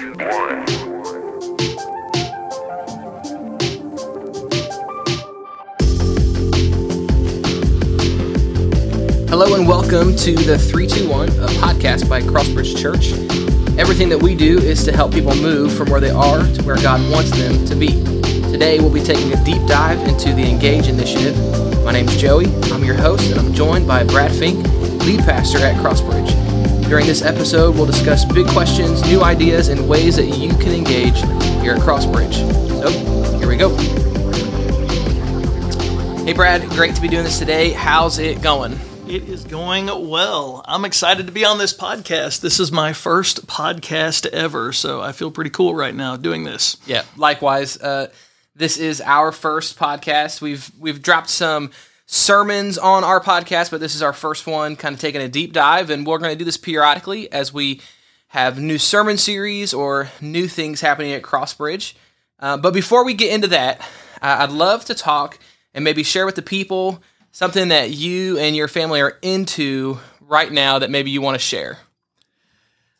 Hello and welcome to the 321, a podcast by Crossbridge Church. Everything that we do is to help people move from where they are to where God wants them to be. Today we'll be taking a deep dive into the Engage initiative. My name's Joey, I'm your host, and I'm joined by Brad Fink, lead pastor at Crossbridge. During this episode, we'll discuss big questions, new ideas, and ways that you can engage here at Crossbridge. So, here we go. Hey Brad, great to be doing this today. How's it going? It is going well. I'm excited to be on this podcast. This is my first podcast ever, so I feel pretty cool right now doing this. Yeah, likewise. Uh, this is our first podcast. We've we've dropped some sermons on our podcast, but this is our first one, kind of taking a deep dive, and we're going to do this periodically as we have new sermon series or new things happening at Crossbridge. Uh, but before we get into that, uh, I'd love to talk and maybe share with the people something that you and your family are into right now that maybe you want to share.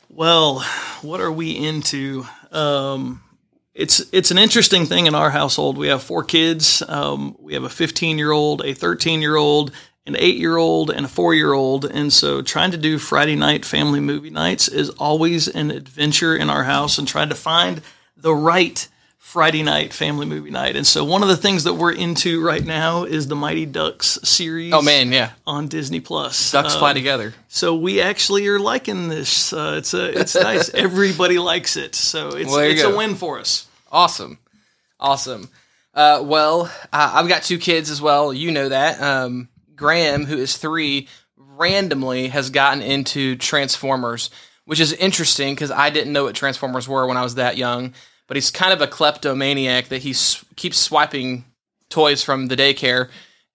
Well, what are we into? Um, it's it's an interesting thing in our household. We have four kids. Um, we have a 15 year old, a 13 year old, an eight year old, and a four year old. And so, trying to do Friday night family movie nights is always an adventure in our house, and trying to find the right Friday night family movie night. And so, one of the things that we're into right now is the Mighty Ducks series. Oh man, yeah, on Disney Plus. ducks Um, fly together. so we actually are liking this. Uh, it's a, it's nice. Everybody likes it, so it's Well, it's go. a win for us. Awesome, awesome. Uh, well, uh, I've got two kids as well. You know that. Um, Graham, who is three, randomly has gotten into Transformers, which is interesting because I didn't know what Transformers were when I was that young. But he's kind of a kleptomaniac that he keeps swiping toys from the daycare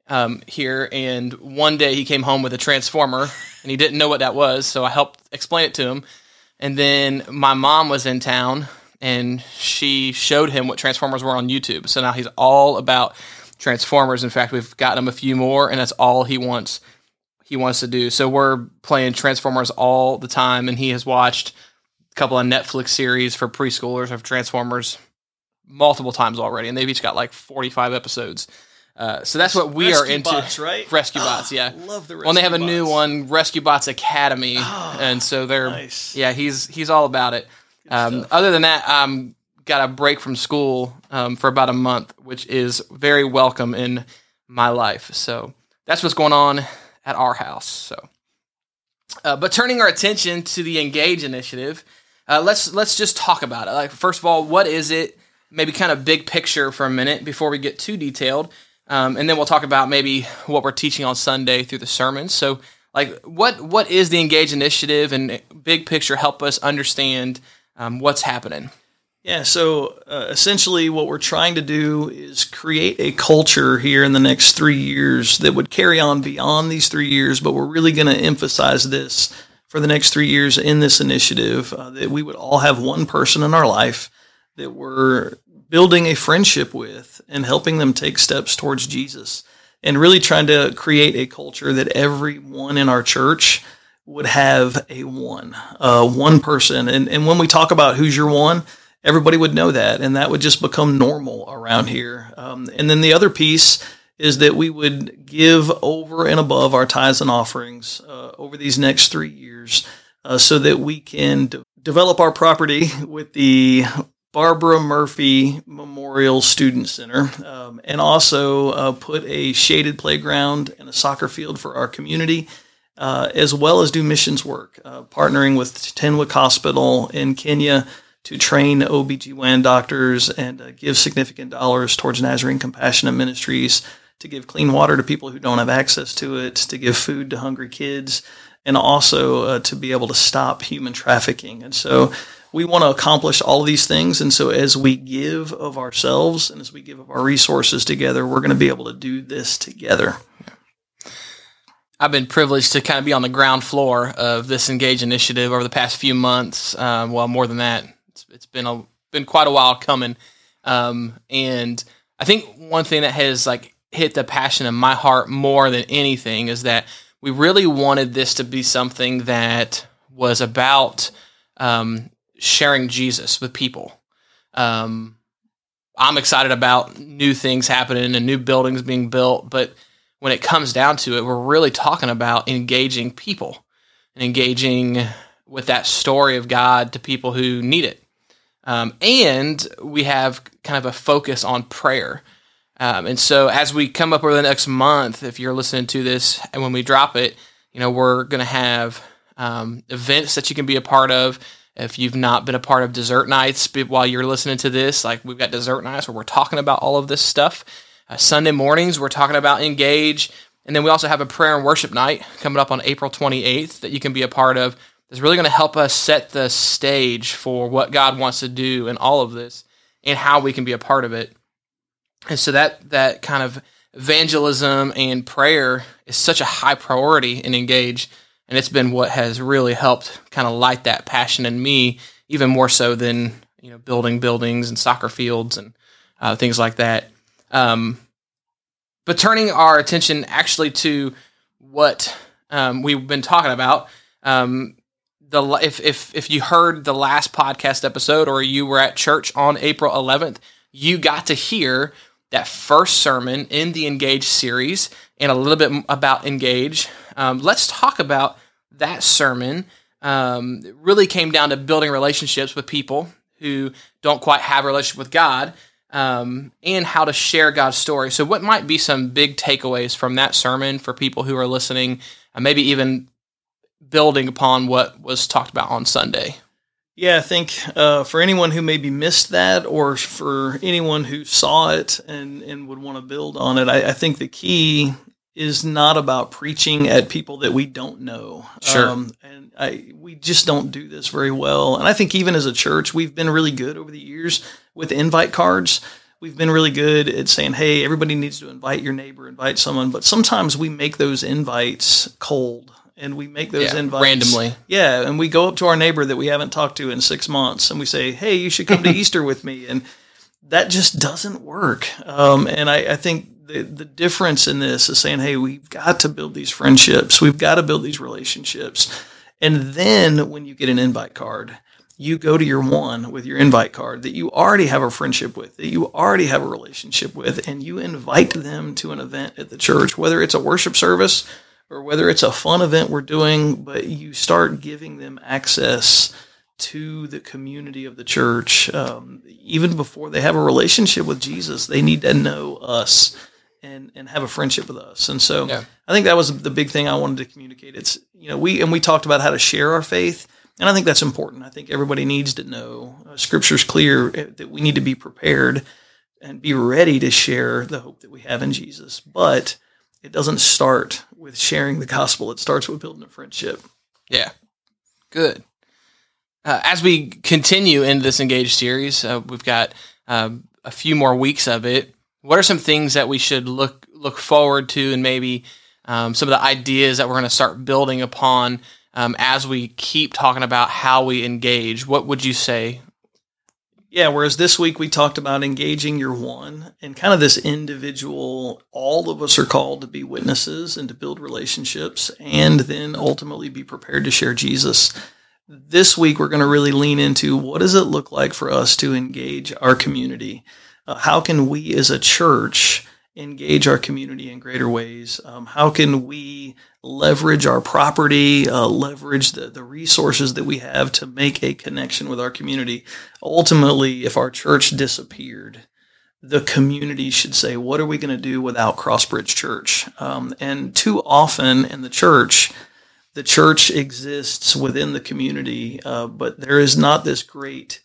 um, here. And one day he came home with a Transformer, and he didn't know what that was, so I helped explain it to him. And then my mom was in town and she showed him what Transformers were on YouTube. So now he's all about Transformers. In fact, we've gotten him a few more and that's all he wants he wants to do. So we're playing Transformers all the time and he has watched a couple of Netflix series for preschoolers of Transformers multiple times already and they've each got like 45 episodes. Uh, so that's what we are Rescue into. Bots, right? Rescue Bots, yeah. Love the. rescue. Well, they have a Rescue new one, Rescue Bots Academy, and so they're nice. yeah, he's he's all about it. Um, other than that, um, got a break from school um, for about a month, which is very welcome in my life. So that's what's going on at our house. So, uh, but turning our attention to the Engage initiative, uh, let's let's just talk about it. Like first of all, what is it? Maybe kind of big picture for a minute before we get too detailed, um, and then we'll talk about maybe what we're teaching on Sunday through the sermons. So, like, what what is the Engage initiative, and big picture help us understand um, what's happening. Yeah, so uh, essentially, what we're trying to do is create a culture here in the next three years that would carry on beyond these three years, but we're really going to emphasize this for the next three years in this initiative uh, that we would all have one person in our life that we're building a friendship with and helping them take steps towards Jesus and really trying to create a culture that everyone in our church would have a one, uh, one person. And, and when we talk about who's your one, everybody would know that, and that would just become normal around here. Um, and then the other piece is that we would give over and above our tithes and offerings uh, over these next three years uh, so that we can de- develop our property with the Barbara Murphy Memorial Student Center, um, and also uh, put a shaded playground and a soccer field for our community, uh, as well as do missions work, uh, partnering with Tenwek Hospital in Kenya to train OBGYN doctors and uh, give significant dollars towards Nazarene Compassionate Ministries to give clean water to people who don't have access to it, to give food to hungry kids, and also uh, to be able to stop human trafficking. And so we want to accomplish all of these things. And so as we give of ourselves and as we give of our resources together, we're going to be able to do this together. I've been privileged to kind of be on the ground floor of this Engage initiative over the past few months. Um, well, more than that, it's, it's been a been quite a while coming. Um, and I think one thing that has like hit the passion in my heart more than anything is that we really wanted this to be something that was about um, sharing Jesus with people. Um, I'm excited about new things happening and new buildings being built, but when it comes down to it, we're really talking about engaging people and engaging with that story of God to people who need it. Um, and we have kind of a focus on prayer. Um, and so as we come up over the next month, if you're listening to this and when we drop it, you know, we're going to have um, events that you can be a part of. If you've not been a part of dessert nights while you're listening to this, like we've got dessert nights where we're talking about all of this stuff. Uh, Sunday mornings, we're talking about engage. And then we also have a prayer and worship night coming up on April 28th that you can be a part of. That's really going to help us set the stage for what God wants to do in all of this and how we can be a part of it. And so that that kind of evangelism and prayer is such a high priority in Engage, and it's been what has really helped kind of light that passion in me, even more so than you know building buildings and soccer fields and uh, things like that. Um, but turning our attention actually to what um, we've been talking about. Um, the if if if you heard the last podcast episode or you were at church on April 11th, you got to hear that first sermon in the Engage series and a little bit about Engage. Um, let's talk about that sermon. Um, really came down to building relationships with people who don't quite have a relationship with God um, and how to share God's story. So, what might be some big takeaways from that sermon for people who are listening, uh, maybe even building upon what was talked about on Sunday? Yeah, I think uh, for anyone who maybe missed that, or for anyone who saw it and, and would want to build on it, I, I think the key is not about preaching at people that we don't know. Sure. Um, and I, we just don't do this very well. And I think even as a church, we've been really good over the years with invite cards. We've been really good at saying, hey, everybody needs to invite your neighbor, invite someone. But sometimes we make those invites cold and we make those yeah, invites randomly. Yeah, and we go up to our neighbor that we haven't talked to in six months, and we say, "Hey, you should come to Easter with me," and that just doesn't work. Um, and I, I think the the difference in this is saying, "Hey, we've got to build these friendships. We've got to build these relationships." And then when you get an invite card, you go to your one with your invite card that you already have a friendship with, that you already have a relationship with, and you invite them to an event at the church, whether it's a worship service or whether it's a fun event we're doing, but you start giving them access to the community of the church. Um, even before they have a relationship with Jesus, they need to know us and, and have a friendship with us. And so yeah. I think that was the big thing I wanted to communicate. It's, you know, we, and we talked about how to share our faith. And I think that's important. I think everybody needs to know uh, scripture's clear uh, that we need to be prepared and be ready to share the hope that we have in Jesus. But it doesn't start with sharing the gospel. It starts with building a friendship. Yeah. Good. Uh, as we continue into this engaged series, uh, we've got um, a few more weeks of it. What are some things that we should look look forward to, and maybe um, some of the ideas that we're going to start building upon um, as we keep talking about how we engage? What would you say yeah, whereas this week we talked about engaging your one and kind of this individual, all of us are called to be witnesses and to build relationships and then ultimately be prepared to share Jesus. This week we're going to really lean into what does it look like for us to engage our community? Uh, how can we as a church engage our community in greater ways? Um, how can we leverage our property, uh, leverage the, the resources that we have to make a connection with our community? Ultimately, if our church disappeared, the community should say, What are we going to do without Crossbridge Church? Um, and too often in the church, the church exists within the community, uh, but there is not this great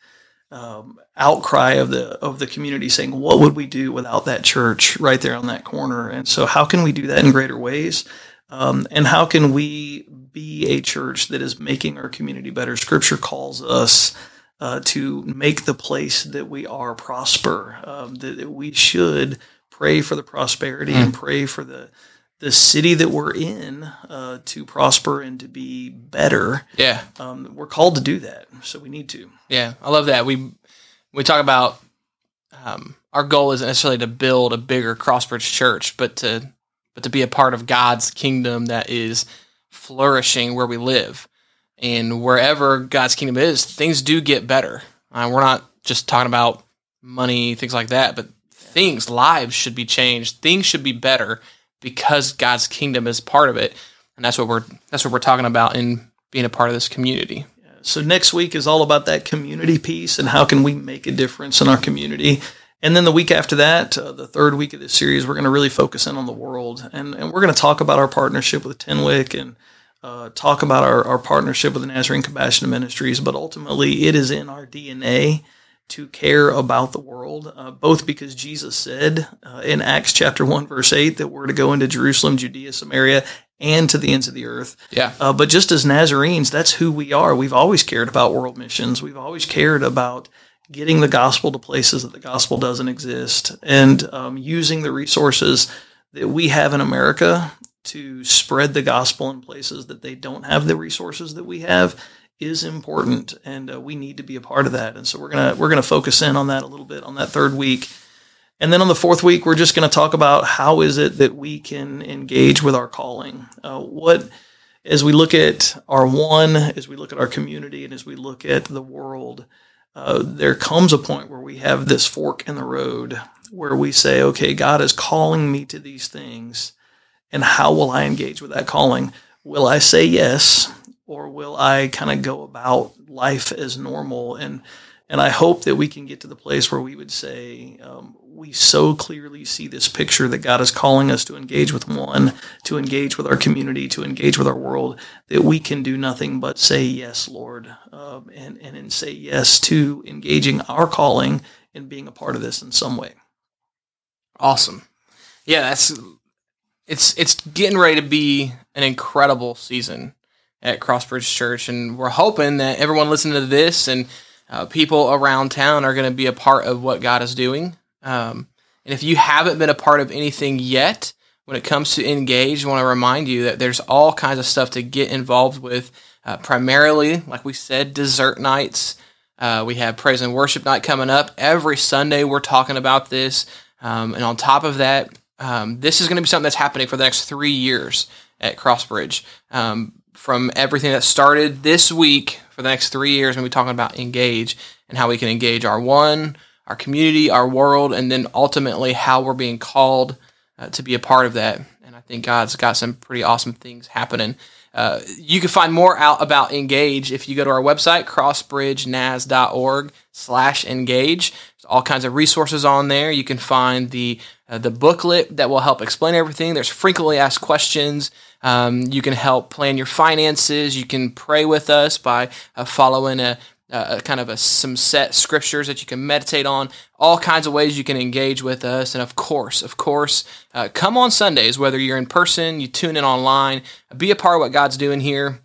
um, outcry of the of the community saying, "What would we do without that church right there on that corner?" And so, how can we do that in greater ways? Um, and how can we be a church that is making our community better? Scripture calls us uh, to make the place that we are prosper. Um, that, that, we should pray for the prosperity mm. and pray for the the city that we're in uh, to prosper and to be better. Yeah, um, we're called to do that, so we need to. Yeah, I love that. We we talk about um, our goal isn't necessarily to build a bigger Crossbridge church, but to but to be a part of God's kingdom that is flourishing where we live. And wherever God's kingdom is, things do get better. Uh, we're not just talking about money, things like that, but things, lives should be changed. Things should be better because God's kingdom is part of it. And that's what we're that's what we're talking about in being a part of this community. So next week is all about that community piece and how can we make a difference in our community. And then the week after that, uh, the third week of this series, we're going to really focus in on the world. And, and we're going to talk about our partnership with Tenwek and uh, talk about our, our partnership with the Nazarene Compassion Ministries. But ultimately, it is in our DNA to care about the world, uh, both because Jesus said uh, in Acts chapter 1, verse 8, that we're to go into Jerusalem, Judea, Samaria, and to the ends of the earth. Yeah. Uh, but just as Nazarenes, that's who we are. We've always cared about world missions. We've always cared about getting the gospel to places that the gospel doesn't exist and um, using the resources that we have in America to spread the gospel in places that they don't have the resources that we have is important and uh, we need to be a part of that. And so we're gonna we're gonna focus in on that a little bit on that third week. And then on the fourth week we're just going to talk about how is it that we can engage with our calling. Uh, what as we look at our one as we look at our community and as we look at the world uh, there comes a point where we have this fork in the road where we say, okay, God is calling me to these things, and how will I engage with that calling? Will I say yes, or will I kind of go about life as normal? And and I hope that we can get to the place where we would say, um, we so clearly see this picture that God is calling us to engage with one, to engage with our community, to engage with our world, that we can do nothing but say yes, Lord, um, and, and, and say yes to engaging our calling and being a part of this in some way. Awesome. Yeah, that's it's it's getting ready to be an incredible season at Crossbridge Church, and we're hoping that everyone listening to this and uh, people around town are going to be a part of what God is doing. Um, and if you haven't been a part of anything yet, when it comes to engage, I want to remind you that there's all kinds of stuff to get involved with. Uh, primarily, like we said, dessert nights. Uh, we have praise and worship night coming up every Sunday. We're talking about this, um, and on top of that, um, this is going to be something that's happening for the next three years at Crossbridge. Um, from everything that started this week for the next three years, we'll be talking about engage and how we can engage our one, our community, our world, and then ultimately how we're being called uh, to be a part of that. And I think God's got some pretty awesome things happening. Uh, you can find more out about Engage if you go to our website, crossbridgenaz.org slash engage. There's all kinds of resources on there. You can find the uh, the booklet that will help explain everything. There's frequently asked questions. Um, you can help plan your finances. You can pray with us by uh, following a, uh, kind of a, some set scriptures that you can meditate on, all kinds of ways you can engage with us. And of course, of course, uh, come on Sundays, whether you're in person, you tune in online, be a part of what God's doing here.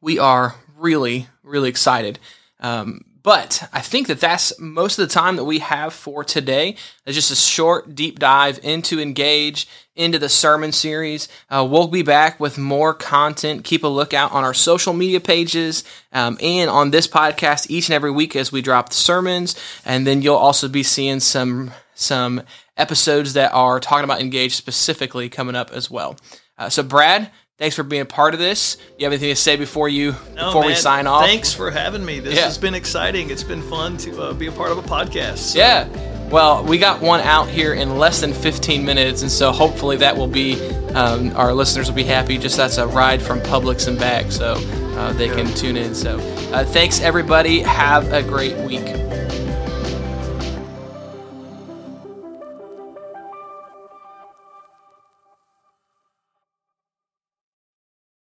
We are really, really excited. Um, but I think that that's most of the time that we have for today. It's just a short, deep dive into Engage, into the sermon series. Uh, we'll be back with more content. Keep a lookout on our social media pages um, and on this podcast each and every week as we drop the sermons. And then you'll also be seeing some some episodes that are talking about Engage specifically coming up as well. Uh, so, Brad, Thanks for being a part of this. You have anything to say before you no, before man. we sign off? Thanks for having me. This yeah. has been exciting. It's been fun to uh, be a part of a podcast. So. Yeah. Well, we got one out here in less than 15 minutes, and so hopefully that will be um, our listeners will be happy. Just that's a ride from Publix and back, so uh, they yeah. can tune in. So, uh, thanks everybody. Have a great week.